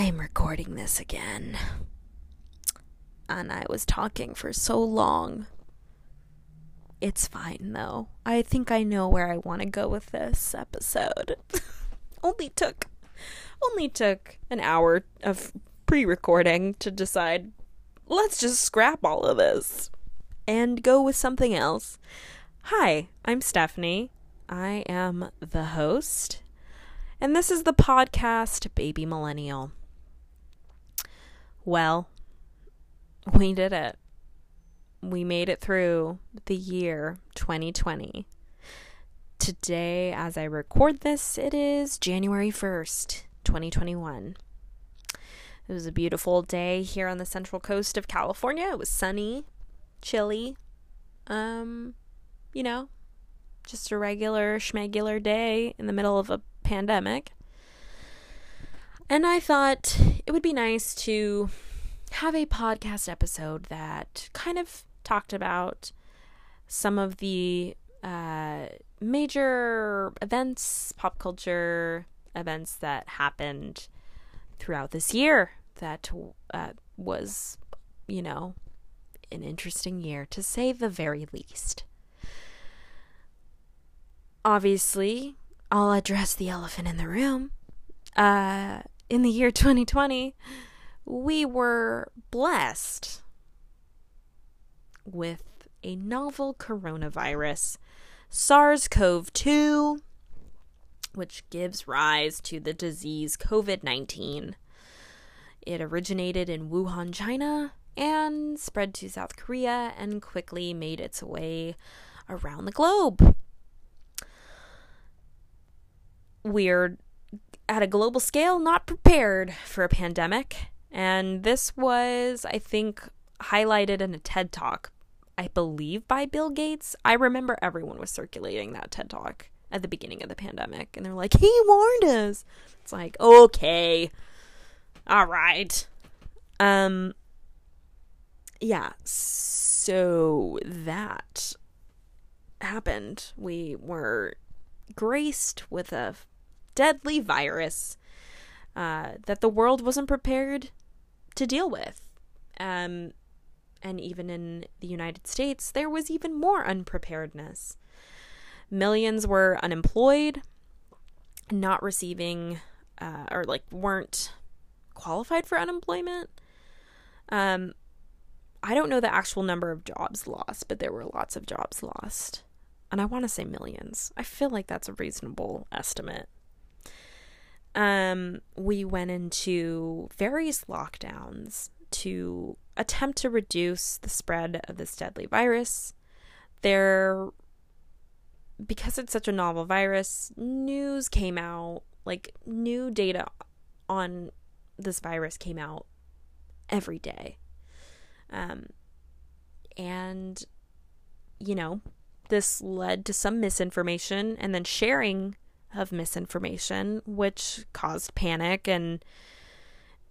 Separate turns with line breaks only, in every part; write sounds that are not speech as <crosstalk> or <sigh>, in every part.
I'm recording this again. And I was talking for so long. It's fine though. I think I know where I want to go with this episode. <laughs> only took only took an hour of pre-recording to decide let's just scrap all of this and go with something else. Hi, I'm Stephanie. I am the host, and this is the podcast Baby Millennial. Well, we did it. We made it through the year 2020. Today, as I record this, it is January 1st, 2021. It was a beautiful day here on the central coast of California. It was sunny, chilly. Um, you know, just a regular schmegular day in the middle of a pandemic. And I thought it would be nice to have a podcast episode that kind of talked about some of the uh, major events, pop culture events that happened throughout this year that uh, was, you know, an interesting year to say the very least. Obviously, I'll address the elephant in the room. Uh, in the year <laughs> 2020, we were blessed with a novel coronavirus, SARS CoV 2, which gives rise to the disease COVID 19. It originated in Wuhan, China, and spread to South Korea and quickly made its way around the globe. We're at a global scale not prepared for a pandemic, and this was, I think, highlighted in a TED Talk, I believe by Bill Gates. I remember everyone was circulating that TED Talk at the beginning of the pandemic, and they're like, he warned us. It's like, okay, all right. Um, yeah, so that happened. We were graced with a deadly virus uh, that the world wasn't prepared to deal with. Um, and even in the United States, there was even more unpreparedness. Millions were unemployed, not receiving, uh, or like weren't qualified for unemployment. Um, I don't know the actual number of jobs lost, but there were lots of jobs lost. And I want to say millions. I feel like that's a reasonable estimate. Um, we went into various lockdowns to attempt to reduce the spread of this deadly virus. There, because it's such a novel virus, news came out, like new data on this virus came out every day. Um, and, you know, this led to some misinformation and then sharing of misinformation, which caused panic and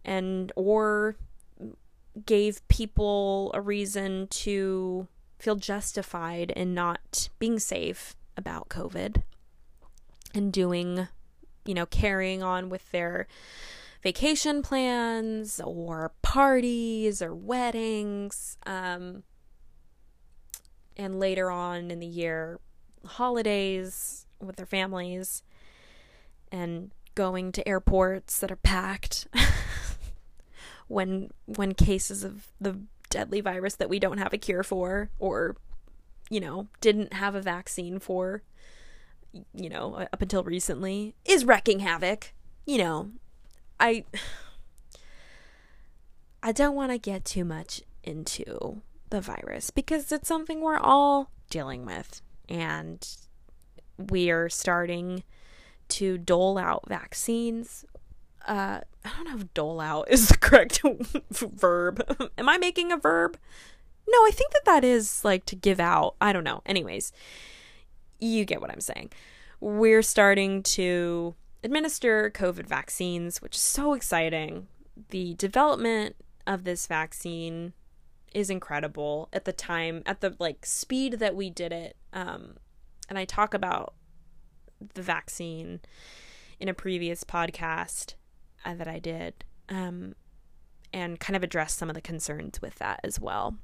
and or gave people a reason to feel justified in not being safe about COVID and doing, you know, carrying on with their vacation plans or parties or weddings. Um, and later on in the year, holidays with their families and going to airports that are packed <laughs> when when cases of the deadly virus that we don't have a cure for or you know didn't have a vaccine for you know up until recently is wrecking havoc you know. I <sighs> I don't want to get too much into the virus because it's something we're all dealing with and we are starting to dole out vaccines. Uh, I don't know if dole out is the <laughs> correct verb. Am I making a verb? No, I think that that is like to give out. I don't know. Anyways, you get what I'm saying. We're starting to administer COVID vaccines, which is so exciting. The development of this vaccine is incredible at the time, at the like speed that we did it. Um, and I talk about the vaccine in a previous podcast uh, that I did. um, and kind of address some of the concerns with that as well.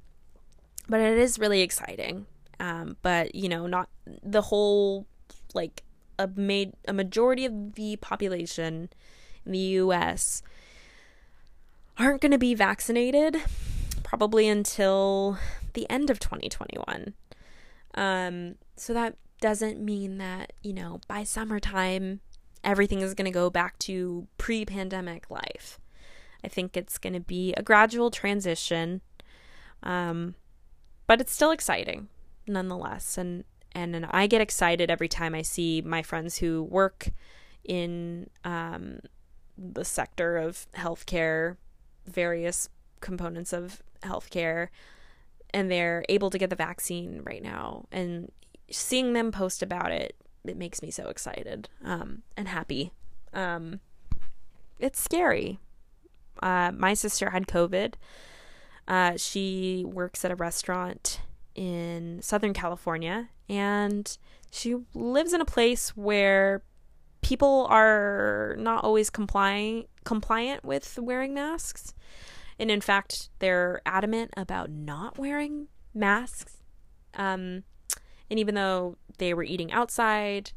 But it is really exciting. Um, but you know, not the whole like a made a majority of the population in the U.S. aren't going to be vaccinated probably until the end of 2021. Um, so that doesn't mean that you know by summertime everything is going to go back to pre-pandemic life. I think it's going to be a gradual transition, um, but it's still exciting nonetheless. And and, and I get excited every time I see my friends who work in um, the sector of healthcare, various components of healthcare, and they're able to get the vaccine right now. And seeing them post about it, it makes me so excited um, and happy. Um, it's scary. Uh, my sister had COVID. Uh, she works at a restaurant in Southern California, and she lives in a place where people are not always complying compliant with wearing masks. And in fact, they're adamant about not wearing masks. Um, and even though they were eating outside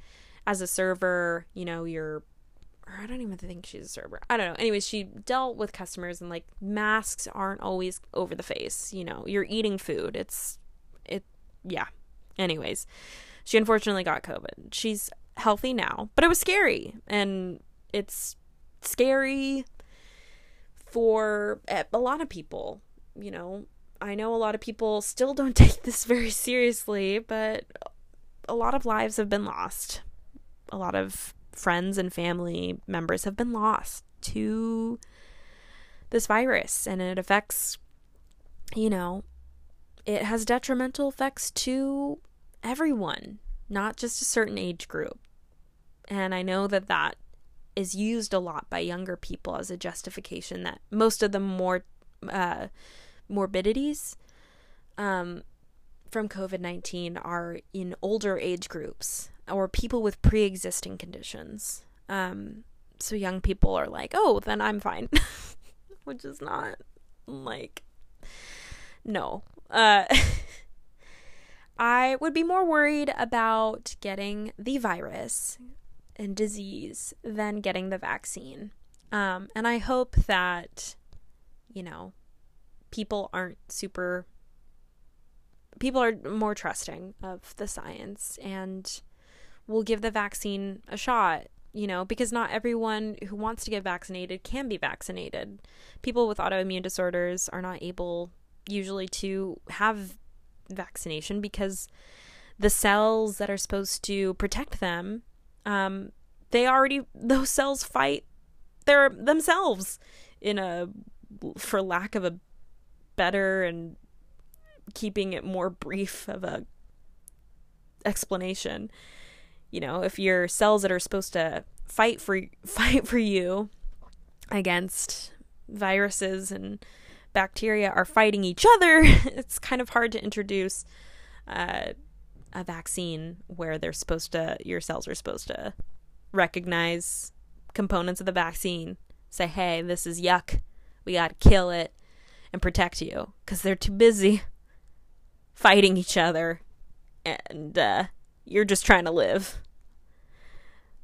as a server, you know, you're I don't even think she's a server. I don't know. Anyways, she dealt with customers and like masks aren't always over the face, you know. You're eating food. It's it yeah. Anyways, she unfortunately got COVID. She's healthy now, but it was scary and it's scary for eh, a lot of people, you know. I know a lot of people still don't <laughs> take this very seriously, but a lot of lives have been lost. A lot of friends and family members have been lost to this virus, and it affects, you know, it has detrimental effects to everyone, not just a certain age group. And I know that that is used a lot by younger people as a justification that most of the more uh, morbidities um, from COVID 19 are in older age groups or people with pre existing conditions. Um, so young people are like, oh, then I'm fine, <laughs> which is not like, no. Uh, <laughs> I would be more worried about getting the virus and disease than getting the vaccine. Um, and I hope that, you know, people aren't super, people are more trusting of the science and will give the vaccine a shot, you know, because not everyone who wants to get vaccinated can be vaccinated. People with autoimmune disorders are not able usually to have vaccination because the cells that are supposed to protect them um, they already those cells fight their themselves in a for lack of a better and keeping it more brief of a explanation. You know if your cells that are supposed to fight for <laughs> fight for you against viruses and bacteria are fighting each other, <laughs> it's kind of hard to introduce uh, a vaccine where they're supposed to, your cells are supposed to recognize components of the vaccine, say, hey, this is yuck, we gotta kill it, and protect you, because they're too busy <laughs> fighting each other, and uh, you're just trying to live.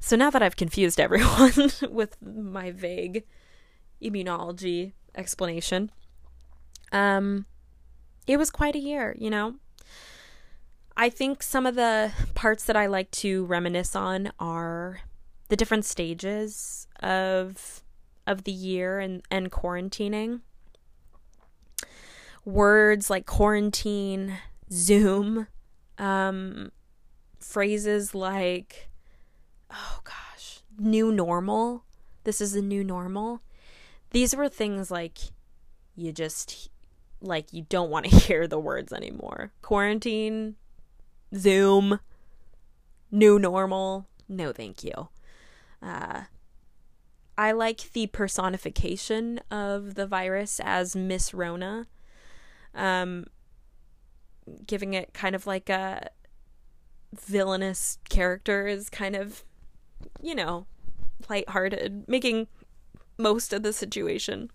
So now that I've confused <laughs> everyone with my vague immunology explanation, um, it was quite a year, you know. I think some of the parts that I like to reminisce on are the different stages of of the year and and quarantining. Words like quarantine, Zoom, um, phrases like, oh gosh, new normal. This is the new normal. These were things like you just like you don't want to <laughs> hear the words anymore. Quarantine, Zoom, new normal. No, thank you. Uh, I like the personification of the virus as Miss Rona, um, giving it kind of like a villainous character is kind of, you know, lighthearted, making most of the situation.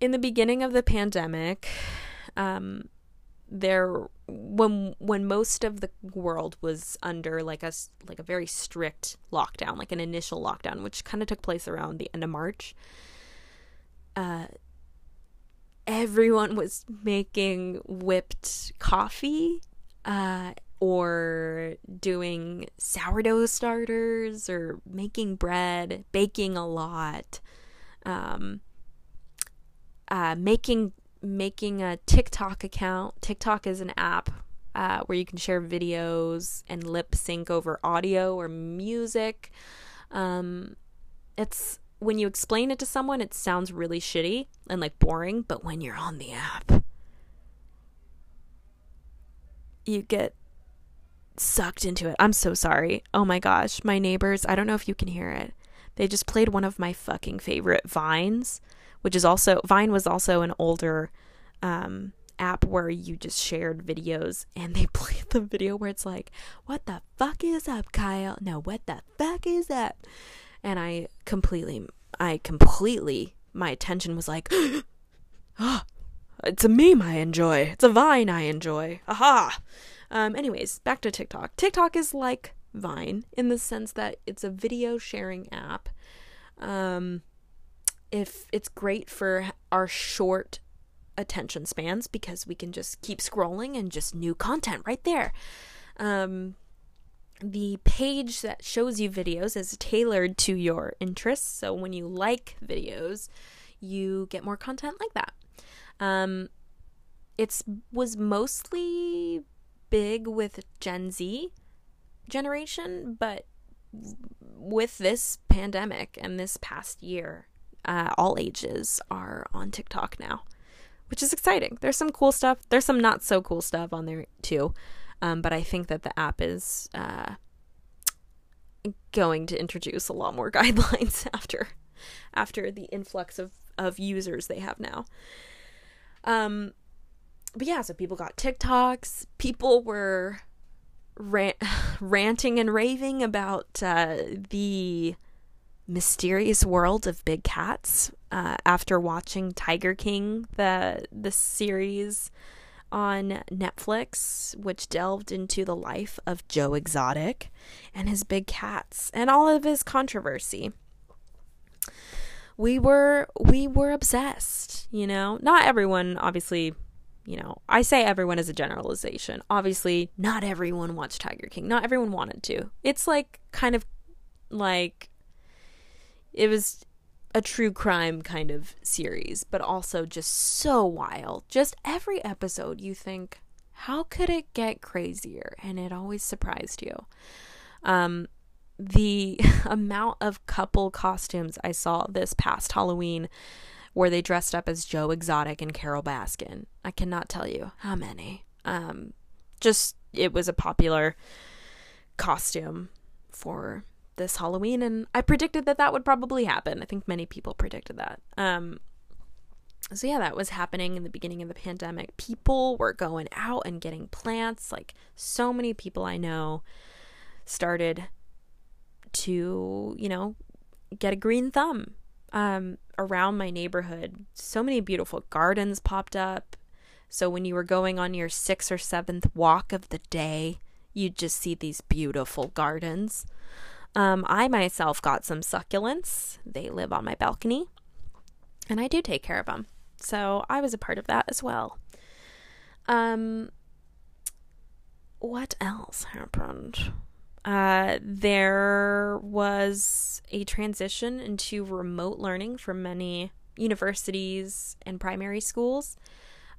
In the beginning of the pandemic, um, there when when most of the world was under like a like a very strict lockdown, like an initial lockdown, which kind of took place around the end of March. Uh, everyone was making whipped coffee uh, or doing sourdough starters or making bread, baking a lot, um, uh, making making a TikTok account. TikTok is an app uh, where you can share videos and lip sync over audio or music. Um, it's when you explain it to someone, it sounds really shitty and like boring, but when you're on the app, you get sucked into it. I'm so sorry. Oh my gosh, my neighbors, I don't know if you can hear it. They just played one of my fucking favorite vines, which is also Vine was also an older um app where you just shared videos and they <laughs> played the video where it's like, "What the fuck is up, Kyle?" No, what the fuck is up? And I completely, I completely, my attention was like, oh, <gasps> it's a meme I enjoy. It's a Vine I enjoy. Aha. Um, anyways, back to TikTok. TikTok is like Vine in the sense that it's a video sharing app. Um, if it's great for our short attention spans because we can just keep scrolling and just new content right there. Um, the page that shows you videos is tailored to your interests. So when you like videos, you get more content like that. Um, it's was mostly big with Gen Z generation, but with this pandemic and this past year, uh, all ages are on TikTok now, which is exciting. There's some cool stuff. There's some not so cool stuff on there too. Um, but I think that the app is uh, going to introduce a lot more <laughs> guidelines after after the influx of of users they have now. Um, but yeah, so people got TikToks. People were rant- <laughs> ranting and raving about uh, the mysterious world of big cats uh, after watching Tiger King, the the series on Netflix, which delved into the life of Joe Exotic and his big cats and all of his controversy. We were we were obsessed, you know. Not everyone obviously, you know. I say everyone is a generalization. Obviously, not everyone watched Tiger King. Not everyone wanted to. It's like kind of like it was a true crime kind of series, but also just so wild. Just every episode, you think, how could it get crazier? And it always surprised you. Um, the <laughs> amount of couple costumes I saw this past Halloween where they dressed up as Joe Exotic and Carole Baskin. I cannot tell you how many. Um, just it was a popular costume for this Halloween, and I predicted that that would probably happen. I think many people predicted that. Um, so yeah, that was happening in the beginning of the pandemic. People were going out and getting plants. Like so many people I know started to, you know, get a green thumb um, around my neighborhood. So many beautiful gardens popped up. So when you were going on your sixth or seventh walk of the day, you'd just see these beautiful gardens. Um, I myself got some succulents. They live on my balcony, and I do take care of them. So I was a part of that as well. Um, what else happened? Uh, there was a transition into remote learning for many universities and primary schools.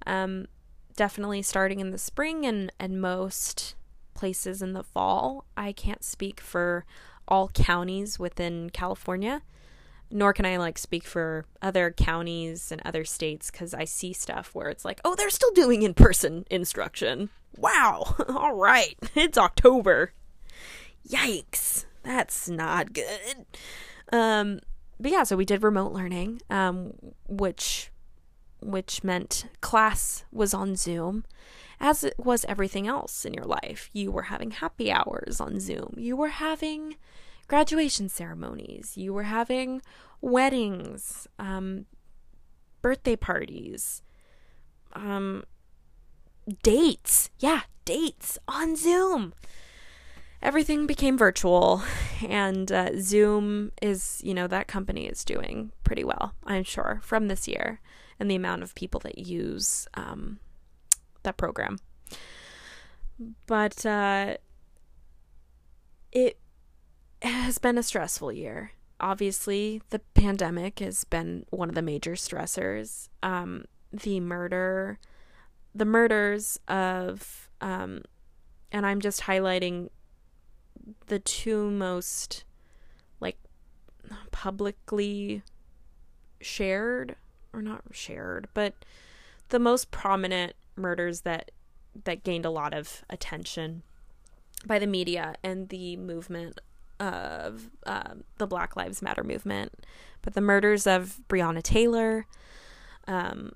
Um, definitely starting in the spring and, and most places in the fall. I can't speak for all counties within California, nor can I like speak for other counties and other states because I see stuff where it's like, oh, they're still doing in person instruction. Wow, <laughs> all right, it's October. Yikes, that's not good. Um, but yeah, so we did remote learning, um, which which meant class was on Zoom as it was everything else in your life. You were having happy hours on Zoom. You were having graduation ceremonies, you were having weddings, um, birthday parties, um, dates. Yeah, dates on Zoom. Everything became virtual, and uh, Zoom is, you know, that company is doing pretty well, I'm sure, from this year and the amount of people that use um, that program. But uh, it has been a stressful year. Obviously, the pandemic has been one of the major stressors. Um, the murder, the murders of, um, and I'm just highlighting the two most like publicly shared or not shared, but the most prominent murders that that gained a lot of attention by the media and the movement of um, the Black Lives Matter movement. But the murders of Breonna Taylor, um,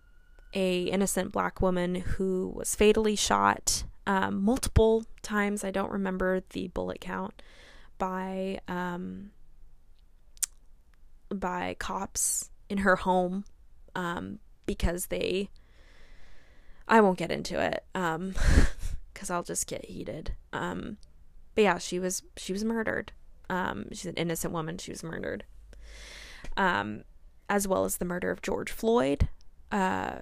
a innocent black woman who was fatally shot um, multiple times. I don't remember the bullet count by um, by cops in her home um, because they. I won't get into it um, <laughs> because I'll just get heated. Um, but yeah, she was she was murdered. Um, she's an innocent woman. She was murdered. Um, as well as the murder of George Floyd, uh,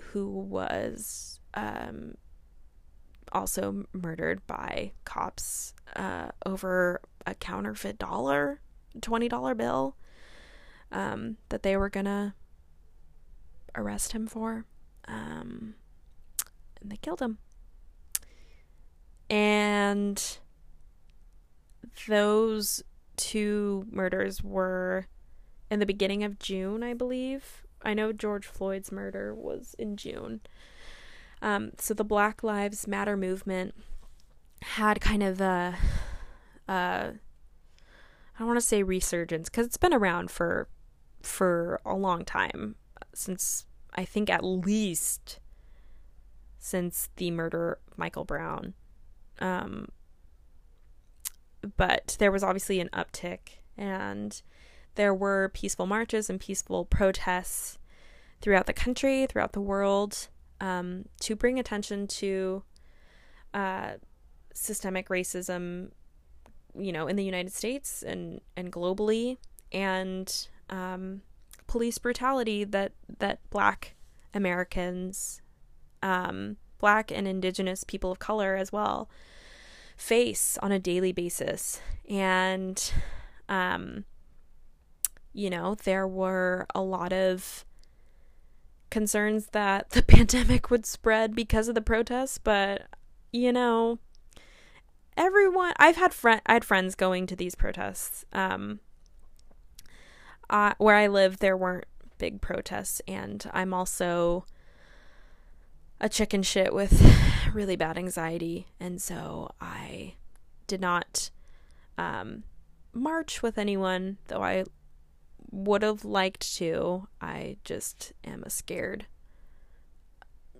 who was um, also murdered by cops uh, over a counterfeit dollar, twenty dollar bill, um, that they were gonna arrest him for. Um, and they killed him. And those two murders were in the beginning of June, I believe. I know George Floyd's murder was in June. Um, so the Black Lives Matter movement had kind of a, a I don't want to say resurgence because it's been around for for a long time since I think at least since the murder of Michael Brown. Um, but there was obviously an uptick, and there were peaceful marches and peaceful protests throughout the country, throughout the world, um, to bring attention to uh, systemic racism, you know, in the United States and and globally, and um, police brutality that that Black Americans, um, Black and Indigenous people of color as well, face on a daily basis. And, um, you know, there were a lot of concerns that the <laughs> pandemic would spread because of the protests, but, you know, everyone I've had friend I had friends going to these protests. Um, uh, where I live, there weren't big protests, and I'm also a chicken shit with really bad anxiety, and so I did not um, march with anyone, though I would have liked to. I just am a scared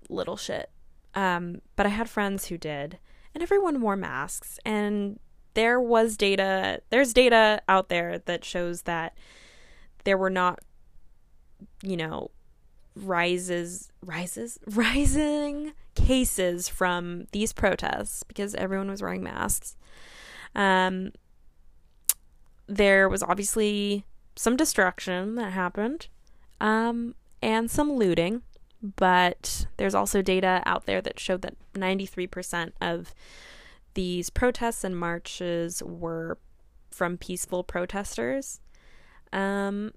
little shit. Um, but I had friends who did, and everyone wore masks, and there was data, there's data out there that shows that there were not, you know, rises rises <laughs> rising cases from these protests because everyone was wearing masks. Um, there was obviously some destruction that happened, um, and some looting. But there's also data out there that showed that 93% of these protests and marches were from peaceful protesters. Um,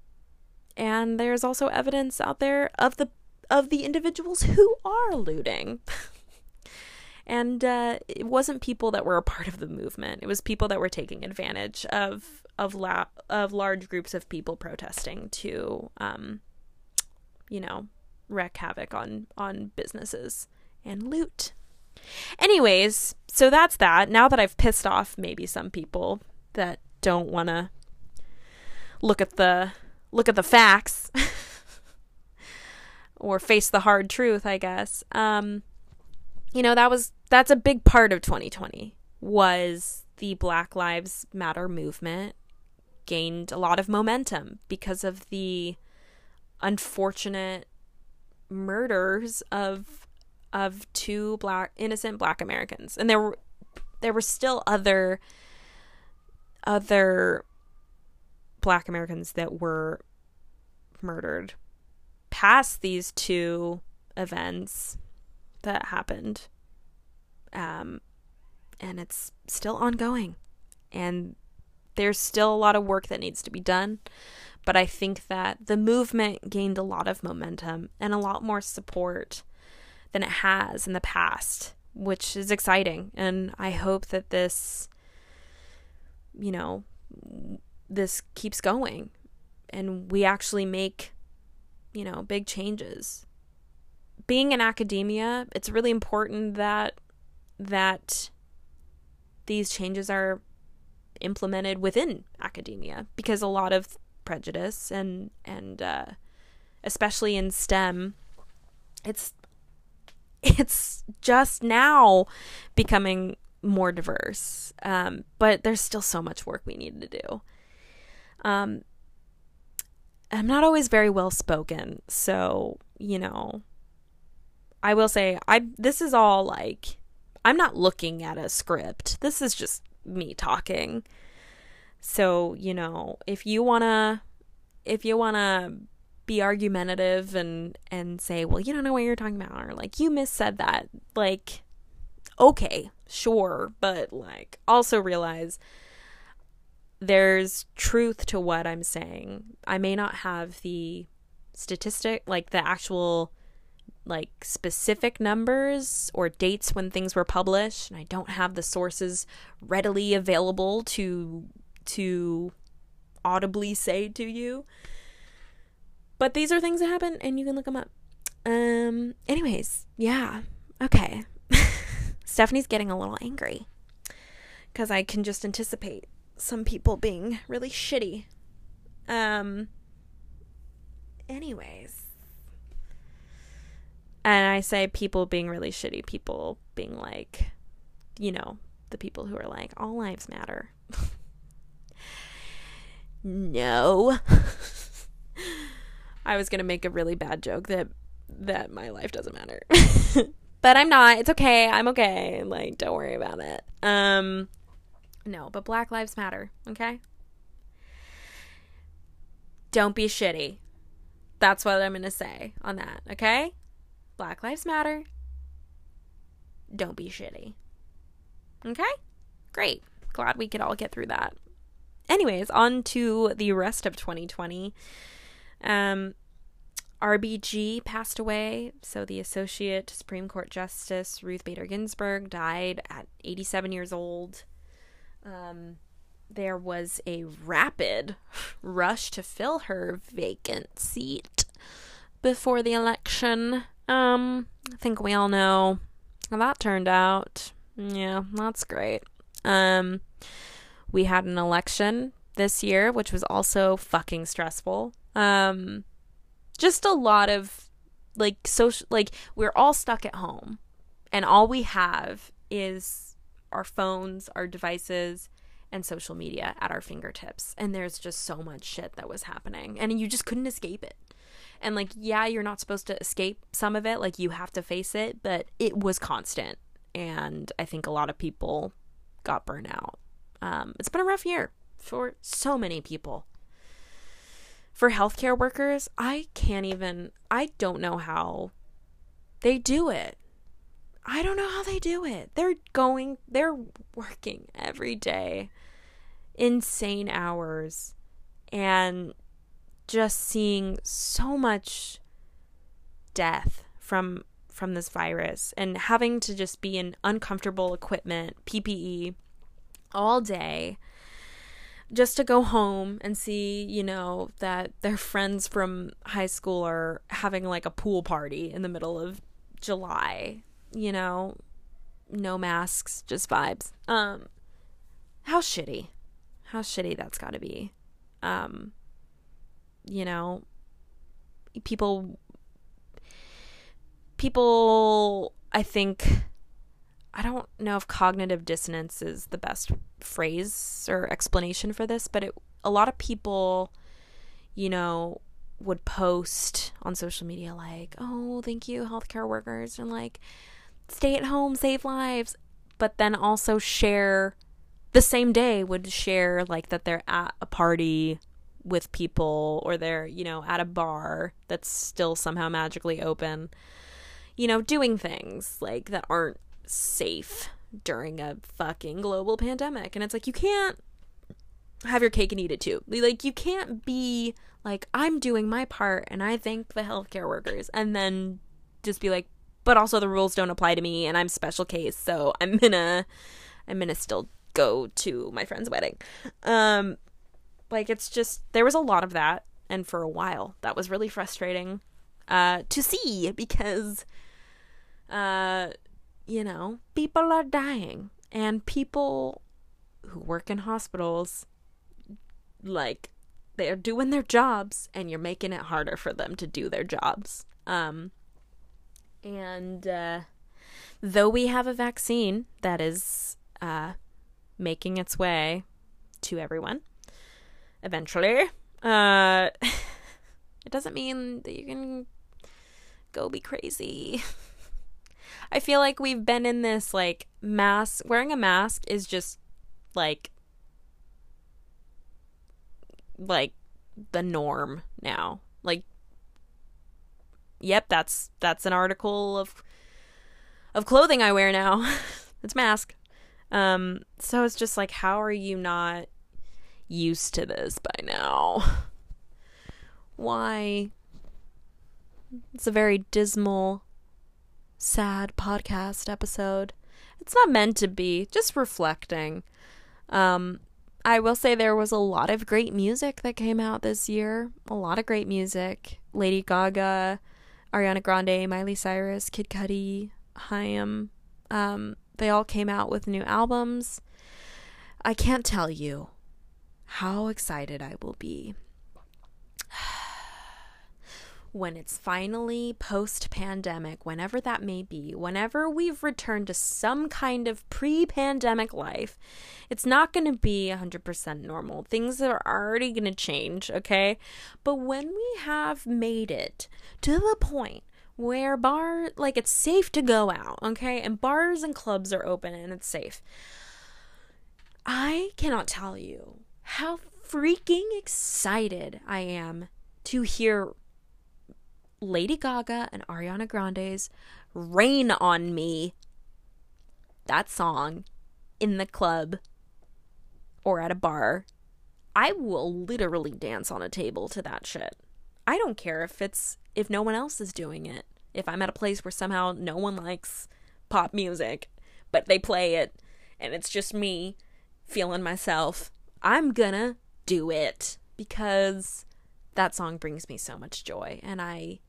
and there's also evidence out there of the of the individuals who are looting. <laughs> and uh, it wasn't people that were a part of the movement. It was people that were taking advantage of of la- of large groups of people protesting to, um, you know, wreak havoc on on businesses and loot. Anyways, so that's that. Now that I've pissed off maybe some people that don't want to look at the look at the facts <laughs> or face the hard truth, I guess. Um, you know, that was that's a big part of 2020 was the Black Lives Matter movement gained a lot of momentum because of the unfortunate murders of of two black innocent black Americans. And there were there were still other other black Americans that were murdered past these two events that happened. Um and it's still ongoing. And there's still a lot of work that needs to be done. But I think that the movement gained a lot of momentum and a lot more support than it has in the past, which is exciting. And I hope that this, you know, this keeps going and we actually make, you know, big changes. Being in academia, it's really important that that these changes are implemented within academia because a lot of prejudice and and uh, especially in STEM, it's it's just now becoming more diverse. Um, but there's still so much work we need to do. Um, I'm not always very well spoken, so you know, I will say I this is all like I'm not looking at a script. This is just me talking. So, you know, if you want to if you want to be argumentative and and say, "Well, you don't know what you're talking about," or like you missaid that, like okay, sure, but like also realize there's truth to what I'm saying. I may not have the statistic, like the actual like specific numbers or dates when things were published and I don't have the sources readily available to to audibly say to you. But these are things that happen and you can look them up. Um anyways, yeah. Okay. <laughs> Stephanie's getting a little angry cuz I can just anticipate some people being really shitty. Um anyways, and I say people being really shitty, people being like, you know, the people who are like, all lives matter. <laughs> no. <laughs> I was to make a really bad joke that that my life doesn't matter. <laughs> but I'm not. It's okay. I'm okay. Like don't worry about it. Um no, but Black Lives Matter, okay? Don't be shitty. That's what I'm going to say on that, okay? Black Lives Matter. Don't be shitty. Okay? Great. Glad we could all get through that. Anyways, on to the rest of 2020. Um, RBG passed away. So the Associate Supreme Court Justice Ruth Bader Ginsburg died at 87 years old. Um, there was a rapid <laughs> rush to fill her vacant seat before the election. Um, I think we all know how that turned out. Yeah, that's great. Um, we had an election this year, which was also fucking stressful. Um, just a lot of like social, like we're all stuck at home, and all we have is our phones, our devices, and social media at our fingertips. And there's just so much shit that was happening, and you just couldn't escape it. And like, yeah, you're not supposed to escape some of it, like, you have to face it, but it was constant. And I think a lot of people got burnt out. Um, it's been a rough year for so many people. For healthcare workers, I can't even, I don't know how they do it. I don't know how they do it. They're going, they're working every day, insane hours, and just seeing so much death from from this virus and having to just be in uncomfortable equipment, PPE all day just to go home and see, you know, that their friends from high school are having like a pool party in the middle of July, you know, no masks, just vibes. Um how shitty. How shitty that's got to be. Um you know, people people I think I don't know if cognitive dissonance is the best phrase or explanation for this, but it, a lot of people, you know, would post on social media like, "Oh, thank you healthcare workers," and like, "Stay at home, save lives," but then also share the same day would share like that they're at a party with people or they're, you know, at a bar that's still somehow magically open, you know, doing things like that aren't safe during a fucking global pandemic. And it's like, you can't have your cake and eat it too. Like, you can't be like, I'm doing my part and I thank the healthcare workers and then just be like, but also the rules don't apply to me and I'm special case, so I'm gonna I'm gonna still go to my friend's wedding. Um like it's just there was a lot of that and for a while that was really frustrating uh to see because uh you know, people are dying and people who work in hospitals like they're doing their jobs and you're making it harder for them to do their jobs. Um and uh, though we have a vaccine that is uh, making its way to everyone eventually, uh, <laughs> it doesn't mean that you can go be crazy. <laughs> I feel like we've been in this like mask. Wearing a mask is just like like the norm now. Like yep, that's that's an article of of clothing I wear now. <laughs> it's mask. Um, so it's just like, how are you not used to this by now? Why? It's a very dismal, sad podcast episode. It's not meant to be, just reflecting. Um, I will say there was a lot of great music that came out this year. A lot of great music. Lady Gaga, Ariana Grande, Miley Cyrus, Kid Cudi, Haim. Um, they all came out with new albums. I can't tell you how excited I will be <sighs> when it's finally post pandemic, whenever that may be, whenever we've returned to some kind of pre pandemic life, it's not going to be 100% normal. Things are already going to change, okay? But when we have made it to the point where bar like it's safe to go out, okay? And bars and clubs are open and it's safe. I cannot tell you how freaking excited I am to hear Lady Gaga and Ariana Grande's Rain on Me, that song, in the club or at a bar, I will literally dance on a table to that shit. I don't care if it's if no one else is doing it. If I'm at a place where somehow no one likes pop music, but they play it and it's just me feeling myself, I'm gonna do it because that song brings me so much joy and I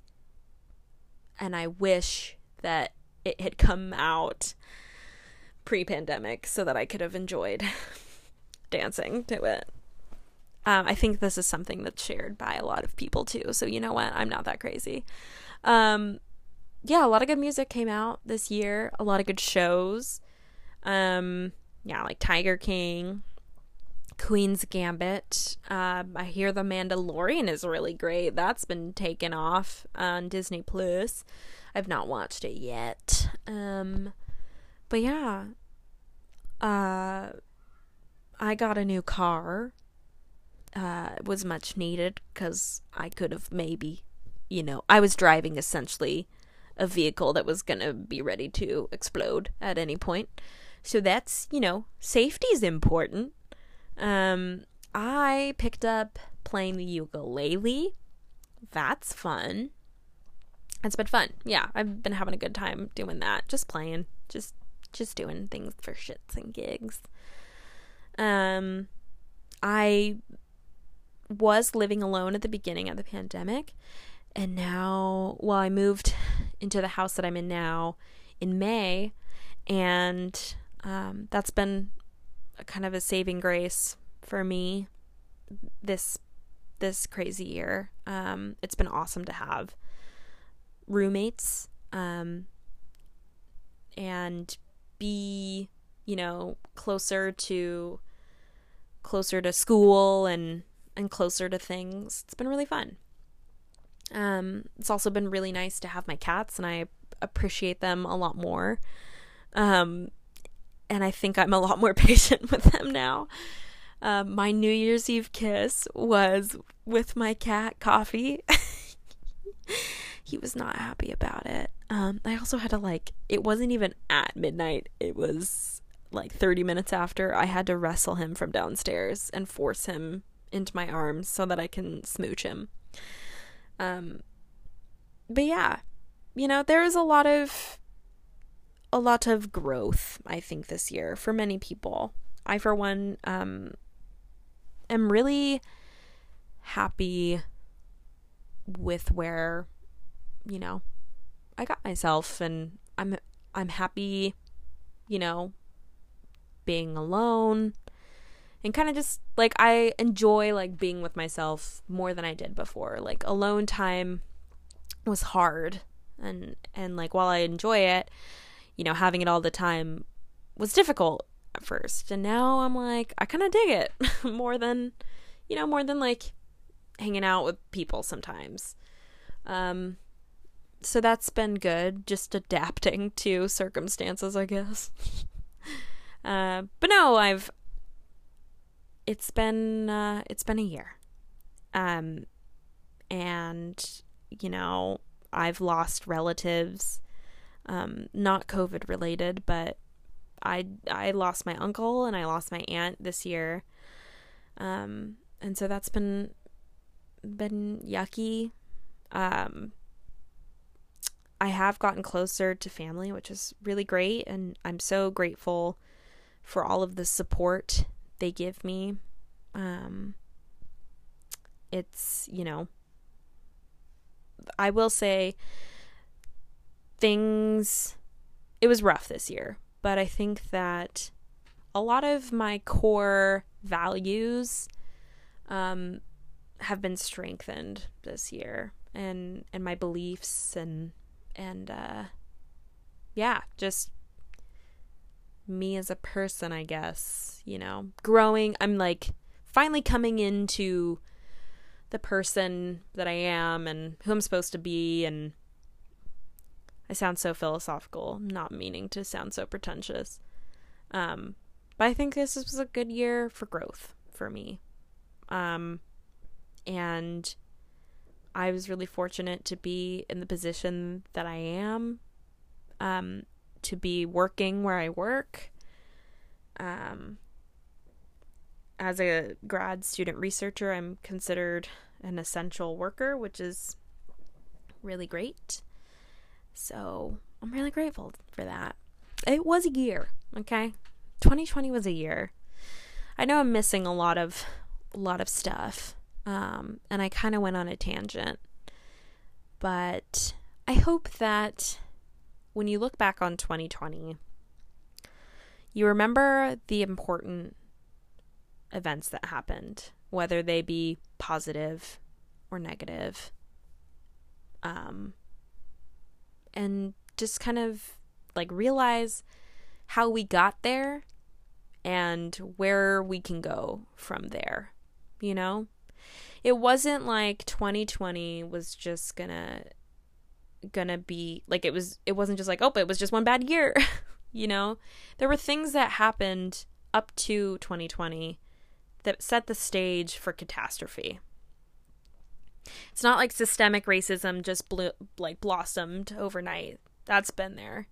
and I wish that it had come out pre-pandemic so that I could have enjoyed <laughs> dancing to it. Um, I think this is something that's shared by a lot of people too. So you know what? I'm not that crazy. Um, yeah, a lot of good music came out this year. A lot of good shows. Um, yeah, like Tiger King, Queen's Gambit. Um, I hear The Mandalorian is really great. That's been taken off on Disney Plus. I've not watched it yet. Um, but yeah, uh, I got a new car. Uh, it was much needed because I could have maybe, you know, I was driving essentially a vehicle that was to be ready to explode at any point. So that's, you know, safety is important. Um, I picked up playing the ukulele. That's fun. It's been fun. Yeah, I've been having a good time doing that. Just playing, just just doing things for shits and gigs. Um I was living alone at the beginning of the pandemic and now well I moved into the house that I'm in now in May and um, that's been kind of a saving grace for me this this crazy year. Um, it's been awesome to have roommates um, and be, you know, closer to closer to school and and closer to things. It's been really fun. Um, it's also been really nice to have my cats, and I appreciate them a lot more. Um, and I think I'm a lot more <laughs> patient with them now. Um, my New Year's Eve kiss was with my cat, Coffee. <laughs> he was not happy about it. Um, I also had to, like, it wasn't even at midnight, it was like 30 minutes after. I had to wrestle him from downstairs and force him into my arms so that I can smooch him. Um, but yeah, you know, there is a lot of a lot of growth, I think, this year for many people. I, for one, um, am really happy with where, you know, I got myself, and I'm I'm happy, you know, being alone and kind of just like I enjoy like being with myself more than I did before. Like alone time was hard and and like while I enjoy it, you know, having it all the time was difficult at first. And now I'm like I kind of dig it <laughs> more than you know, more than like hanging out with people sometimes. Um so that's been good just adapting <laughs> to circumstances, I guess. <laughs> uh but no, I've it's been uh, it's been a year, um, and you know I've lost relatives, um, not COVID related, but I I lost my uncle and I lost my aunt this year, um, and so that's been been yucky. Um, I have gotten closer to family, which is really great, and I'm so grateful for all of the support they give me. Um, it's, you know, I will say things, it was rough this year, but I think that a lot of my core values um, have been strengthened this year and and my beliefs and and uh yeah just me as a person, I guess, you know, growing. I'm like finally coming into the person that I am and who I'm supposed to be and I sound so philosophical, not meaning to sound so pretentious. Um, but I think this was a good year for growth for me. Um, and I was really fortunate to be in the position that I am. Um, to be working where I work. Um, as a grad student researcher, I'm considered an essential worker, which is really great. So I'm really grateful for that. It was a year, okay? 2020 was a year. I know I'm missing a lot of a lot of stuff. Um, and I kind of went on a tangent. But I hope that when you look back on 2020, you remember the important events that happened, whether they be positive or negative. Um, and just kind of like realize how we got there and where we can go from there, you know? It wasn't like 2020 was just gonna gonna be like it was it wasn't just like oh but it was just one bad year <laughs> you know there were things that happened up to 2020 that set the stage for catastrophe it's not like systemic racism just blew, like blossomed overnight. That's been there.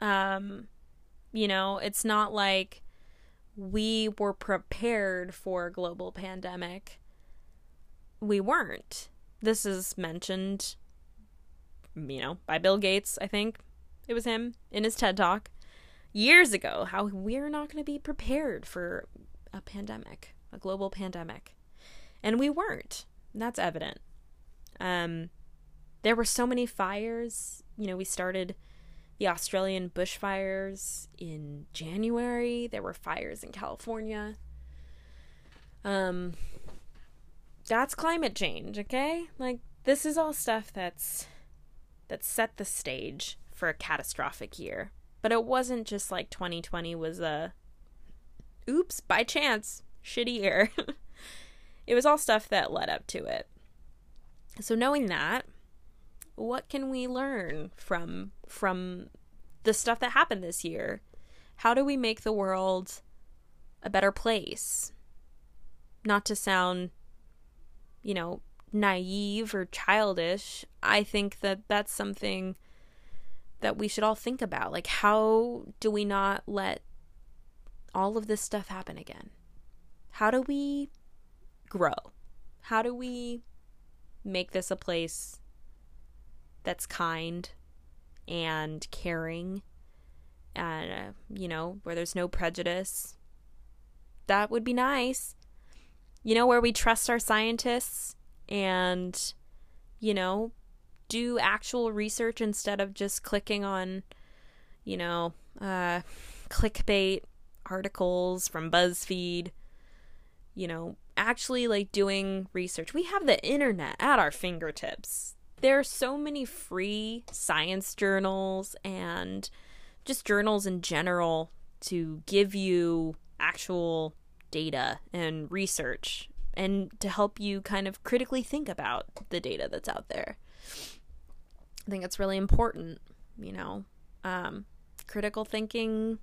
Um you know it's not like we were prepared for a global pandemic. We weren't. This is mentioned you know, by Bill Gates, I think. It was him in his TED talk years ago, how we're not going to be prepared for a pandemic, a global pandemic. And we weren't. That's evident. Um, there were so many fires. You know, we started the Australian bushfires in January. There were fires in California. Um, that's climate change, okay? Like, this is all stuff that's that set the stage for a catastrophic year. But it wasn't just like 2020 was a oops, by chance, shitty year. <laughs> it was all stuff that led up to it. So knowing that, what can we learn from from the stuff that happened this year? How do we make the world a better place? Not to sound, you know, naive or childish, I think that that's something that we should all think about. Like, how do we not let all of this stuff happen again? How do we grow? How do we make this a place that's kind and caring and, uh, you know, where there's no prejudice? That would be nice. You know, where we trust our scientists and, you know, do actual research instead of just clicking on, you know, uh, clickbait articles from BuzzFeed, you know, actually like doing research. We have the internet at our fingertips. There are so many free science journals and just journals in general to give you actual data and research and to help you kind of critically think about the data that's out there. I think it's really important, you know. Um, critical thinking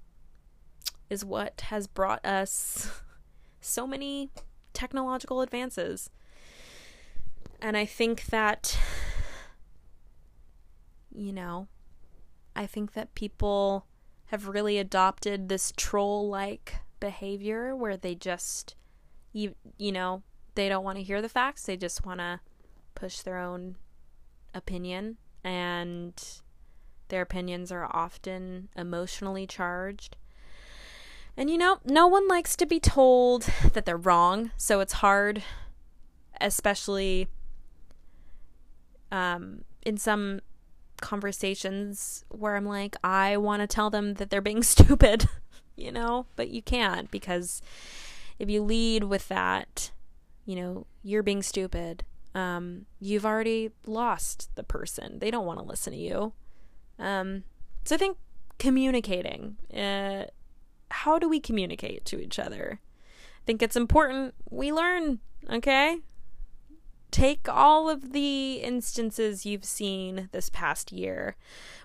is what has brought us <laughs> so many technological advances. And I think that, you know, I think that people have really adopted this troll like behavior where they just, you, you know, they don't want to hear the facts. They just want to push their own opinion. And their opinions are often emotionally charged. And you know, no one likes to be told that they're wrong, so it's hard, especially um, in some conversations where I'm like, I want to tell them that they're being <laughs> stupid, you know, but you can't because if you lead with that, you know, you're being stupid, um, you've already lost the person. They don't want to listen to you. Um, so I think communicating. Uh, how do we communicate to each other? I think it's important we learn, okay? Take all of the instances you've seen this past year,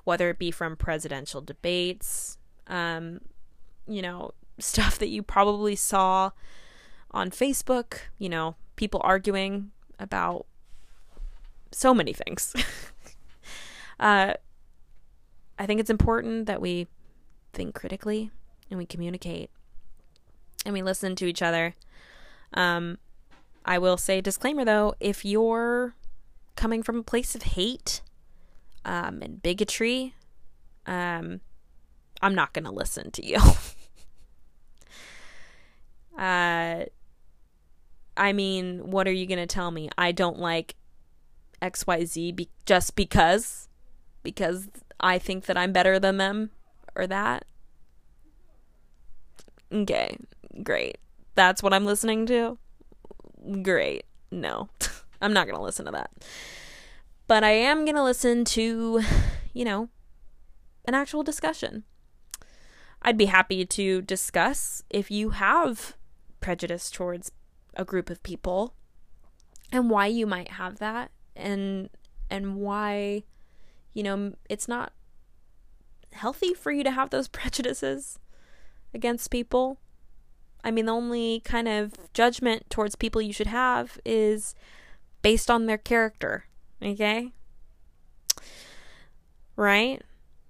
whether it be from presidential debates, um, you know, <laughs> stuff that you probably saw on Facebook, you know, people arguing about so many things. <laughs> uh, I think it's important that we think critically and we communicate and we listen to each other. Um, I will say, disclaimer though, if you're coming from a place of hate um, and bigotry, um, I'm not going to listen to you. <laughs> uh, I mean, what are you going to tell me? I don't like XYZ be- just because? Because I think that I'm better than them or that? Okay, great. That's what I'm listening to? Great. No, <laughs> I'm not going to listen to that. But I am going to listen to, you know, an actual discussion. I'd be happy to discuss if you have prejudice towards a group of people and why you might have that and and why you know it's not healthy for you to have those <laughs> prejudices against people. I mean, the only kind of judgment towards people you should have is based on their character, okay? Right?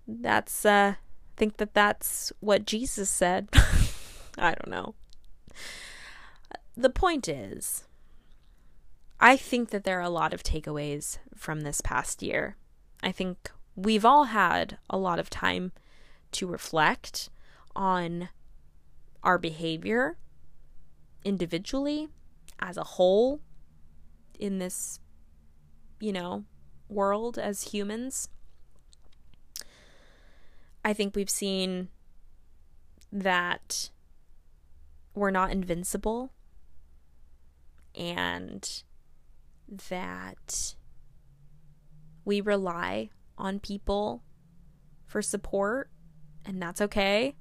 That's uh I think that that's what Jesus said. <laughs> I don't know. The point is I think that there are a lot of takeaways from this past year. I think we've all had a lot of time to reflect on our behavior individually as a whole in this, you know, world as humans. I think we've seen that we're not invincible and that we rely on people for support and that's okay.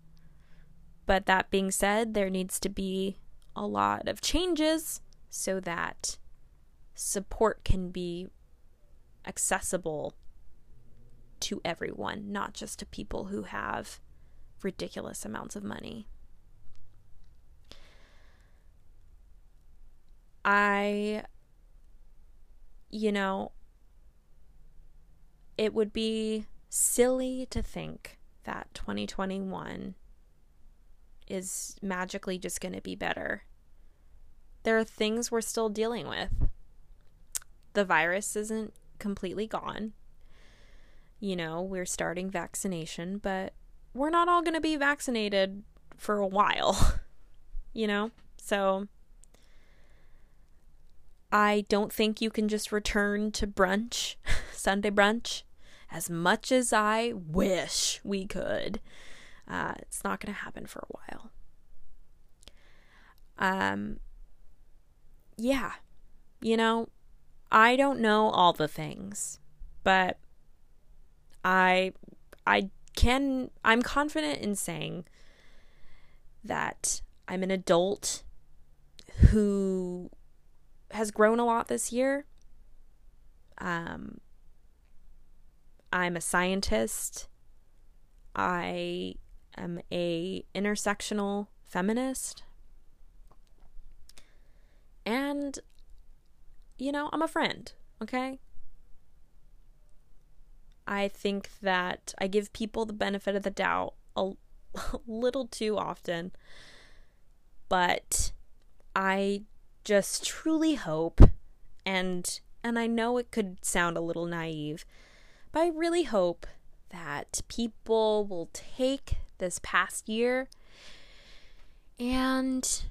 But that being said, there needs to be a lot of changes so that support can be accessible to everyone, not just to people who have ridiculous amounts of money. I, you know, it would be silly to think that 2021 is magically just going to be better. There are things we're still dealing with. The virus isn't completely gone. You know, we're starting vaccination, but we're not all going to be vaccinated for a while. <laughs> you know? So I don't think you can just return to brunch, <laughs> Sunday brunch, as much as I wish we could. Uh, it's not going to happen for a while. Um, yeah, you know, I don't know all the things, but I, I can, I'm confident in saying that I'm an adult who has grown a lot this year. Um, I'm a scientist. I am a intersectional feminist. And you know, I'm a friend, okay? I think that I give people the benefit of the doubt a, a <laughs> little too often. But I just truly hope and and I know it could sound a little naive, but I really hope that people will take this past year and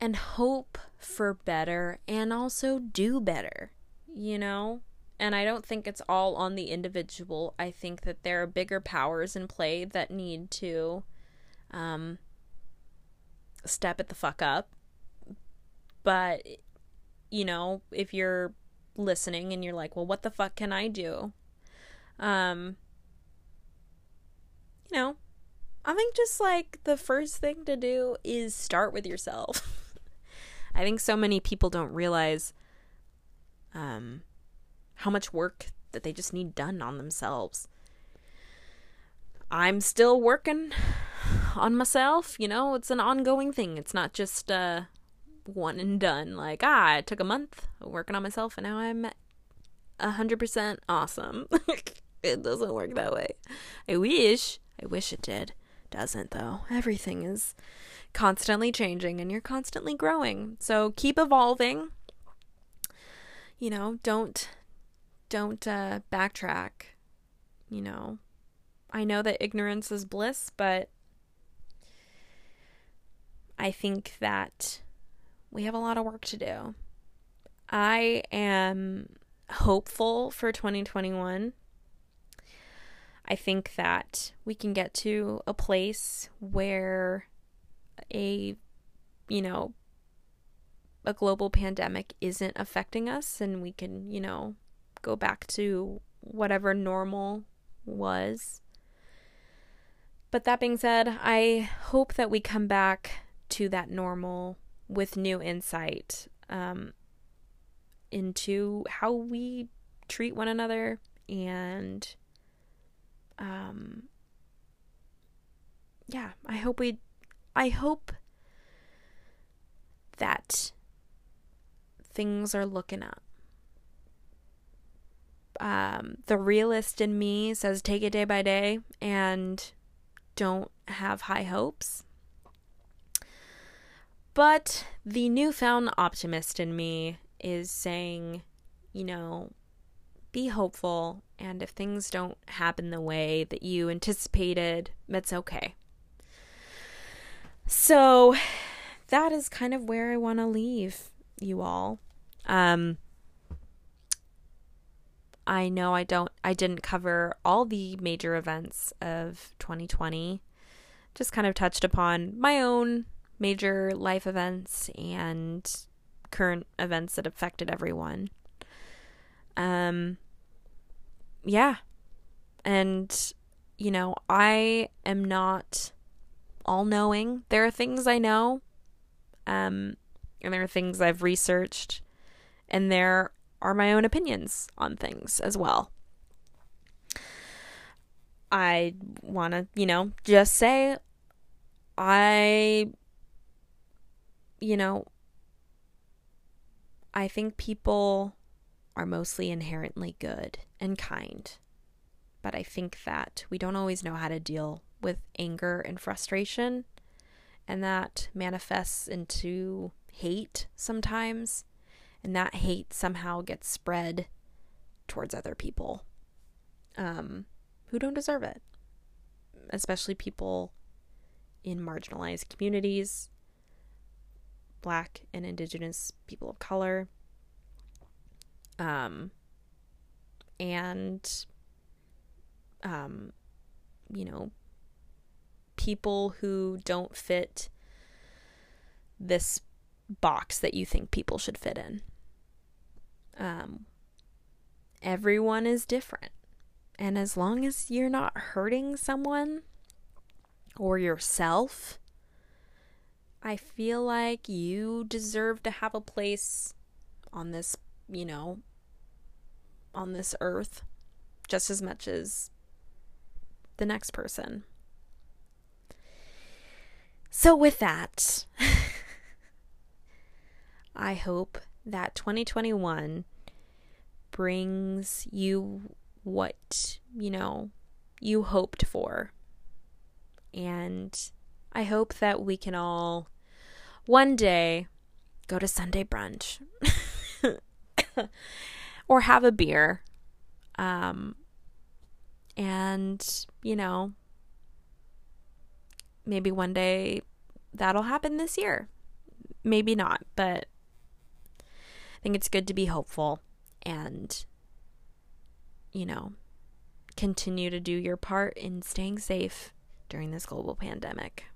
and hope for better and also do better, you know? And I don't think it's all on the individual. I think that there are bigger powers in play that need to um, step it the fuck up. But, you know, if you're listening and you're like, well, what the fuck can I do? Um, you know, I think just like the first thing to do is start with yourself. <laughs> I think so many people don't realize um, how much work that they just need done on themselves. I'm still working on myself, you know, it's an ongoing thing. It's not just uh one and done. Like, ah, I took a month working on myself and now I'm a hundred percent awesome. <laughs> it doesn't work that way. I wish. I wish it did. Doesn't though. Everything is constantly changing and you're constantly growing. So keep evolving. You know, don't don't uh, backtrack. You know, I know that ignorance is bliss, but I think that we have a lot of work to do. I am hopeful for 2021. I think that we can get to a place where a you know a global pandemic isn't affecting us and we can, you know, go back to whatever normal was. But that being said, I hope that we come back to that normal with new insight um, into how we treat one another and um, yeah, I hope we I hope that things are looking up. Um, the realist in me says take it day by day and don't have high hopes. But the newfound optimist in me is saying, you know, be hopeful, and if things don't happen the way that you anticipated, that's okay. So that is kind of where I want to leave you all. Um, I know I don't I didn't cover all the major events of 2020. Just kind of touched upon my own major life events and current events that affected everyone. Um yeah. And you know, I am not all knowing. There are things I know, um, and there are things I've researched, and there are my own opinions on things as well. I want to, you know, just say I, you know, I think people are mostly inherently good and kind. But I think that we don't always know how to deal with anger and frustration, and that manifests into hate sometimes, and that hate somehow gets spread towards other people um, who don't deserve it, especially people in marginalized communities, black and indigenous people of color, um, and um, you know, people who don't fit this box that you think people should fit in. Um, everyone is different. And as long as you're not hurting someone or yourself, I feel like you deserve to have a place on this, you know, on this earth just as much as the next person. So, with that, <laughs> I hope that 2021 brings you what, you know, you hoped for. And I hope that we can all one day go to Sunday brunch <laughs> or have a beer. Um, and, you know, maybe one day that'll happen this year. Maybe not, but I think it's good to be hopeful and, you know, continue to do your part in staying safe during this global pandemic.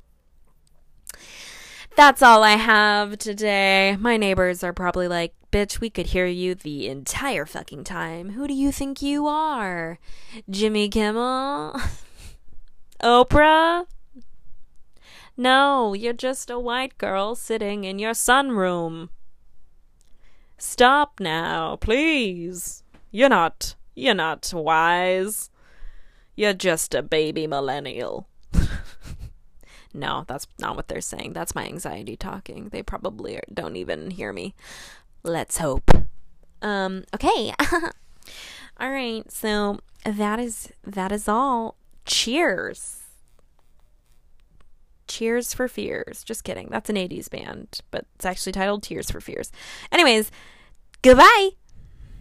That's all I have today. My neighbors are probably like, bitch, we could hear you the entire fucking time. Who do you think you are? Jimmy Kimmel? <laughs> Oprah? No, you're just a white girl sitting in your sunroom. Stop now, please. You're not, you're not wise. You're just a baby millennial. <laughs> no, that's not what they're saying. That's my anxiety talking. They probably don't even hear me. Let's hope. Um, okay. <laughs> all right. So that is that is all. Cheers. Cheers for Fears. Just kidding. That's an 80s band, but it's actually titled Tears for Fears. Anyways, goodbye.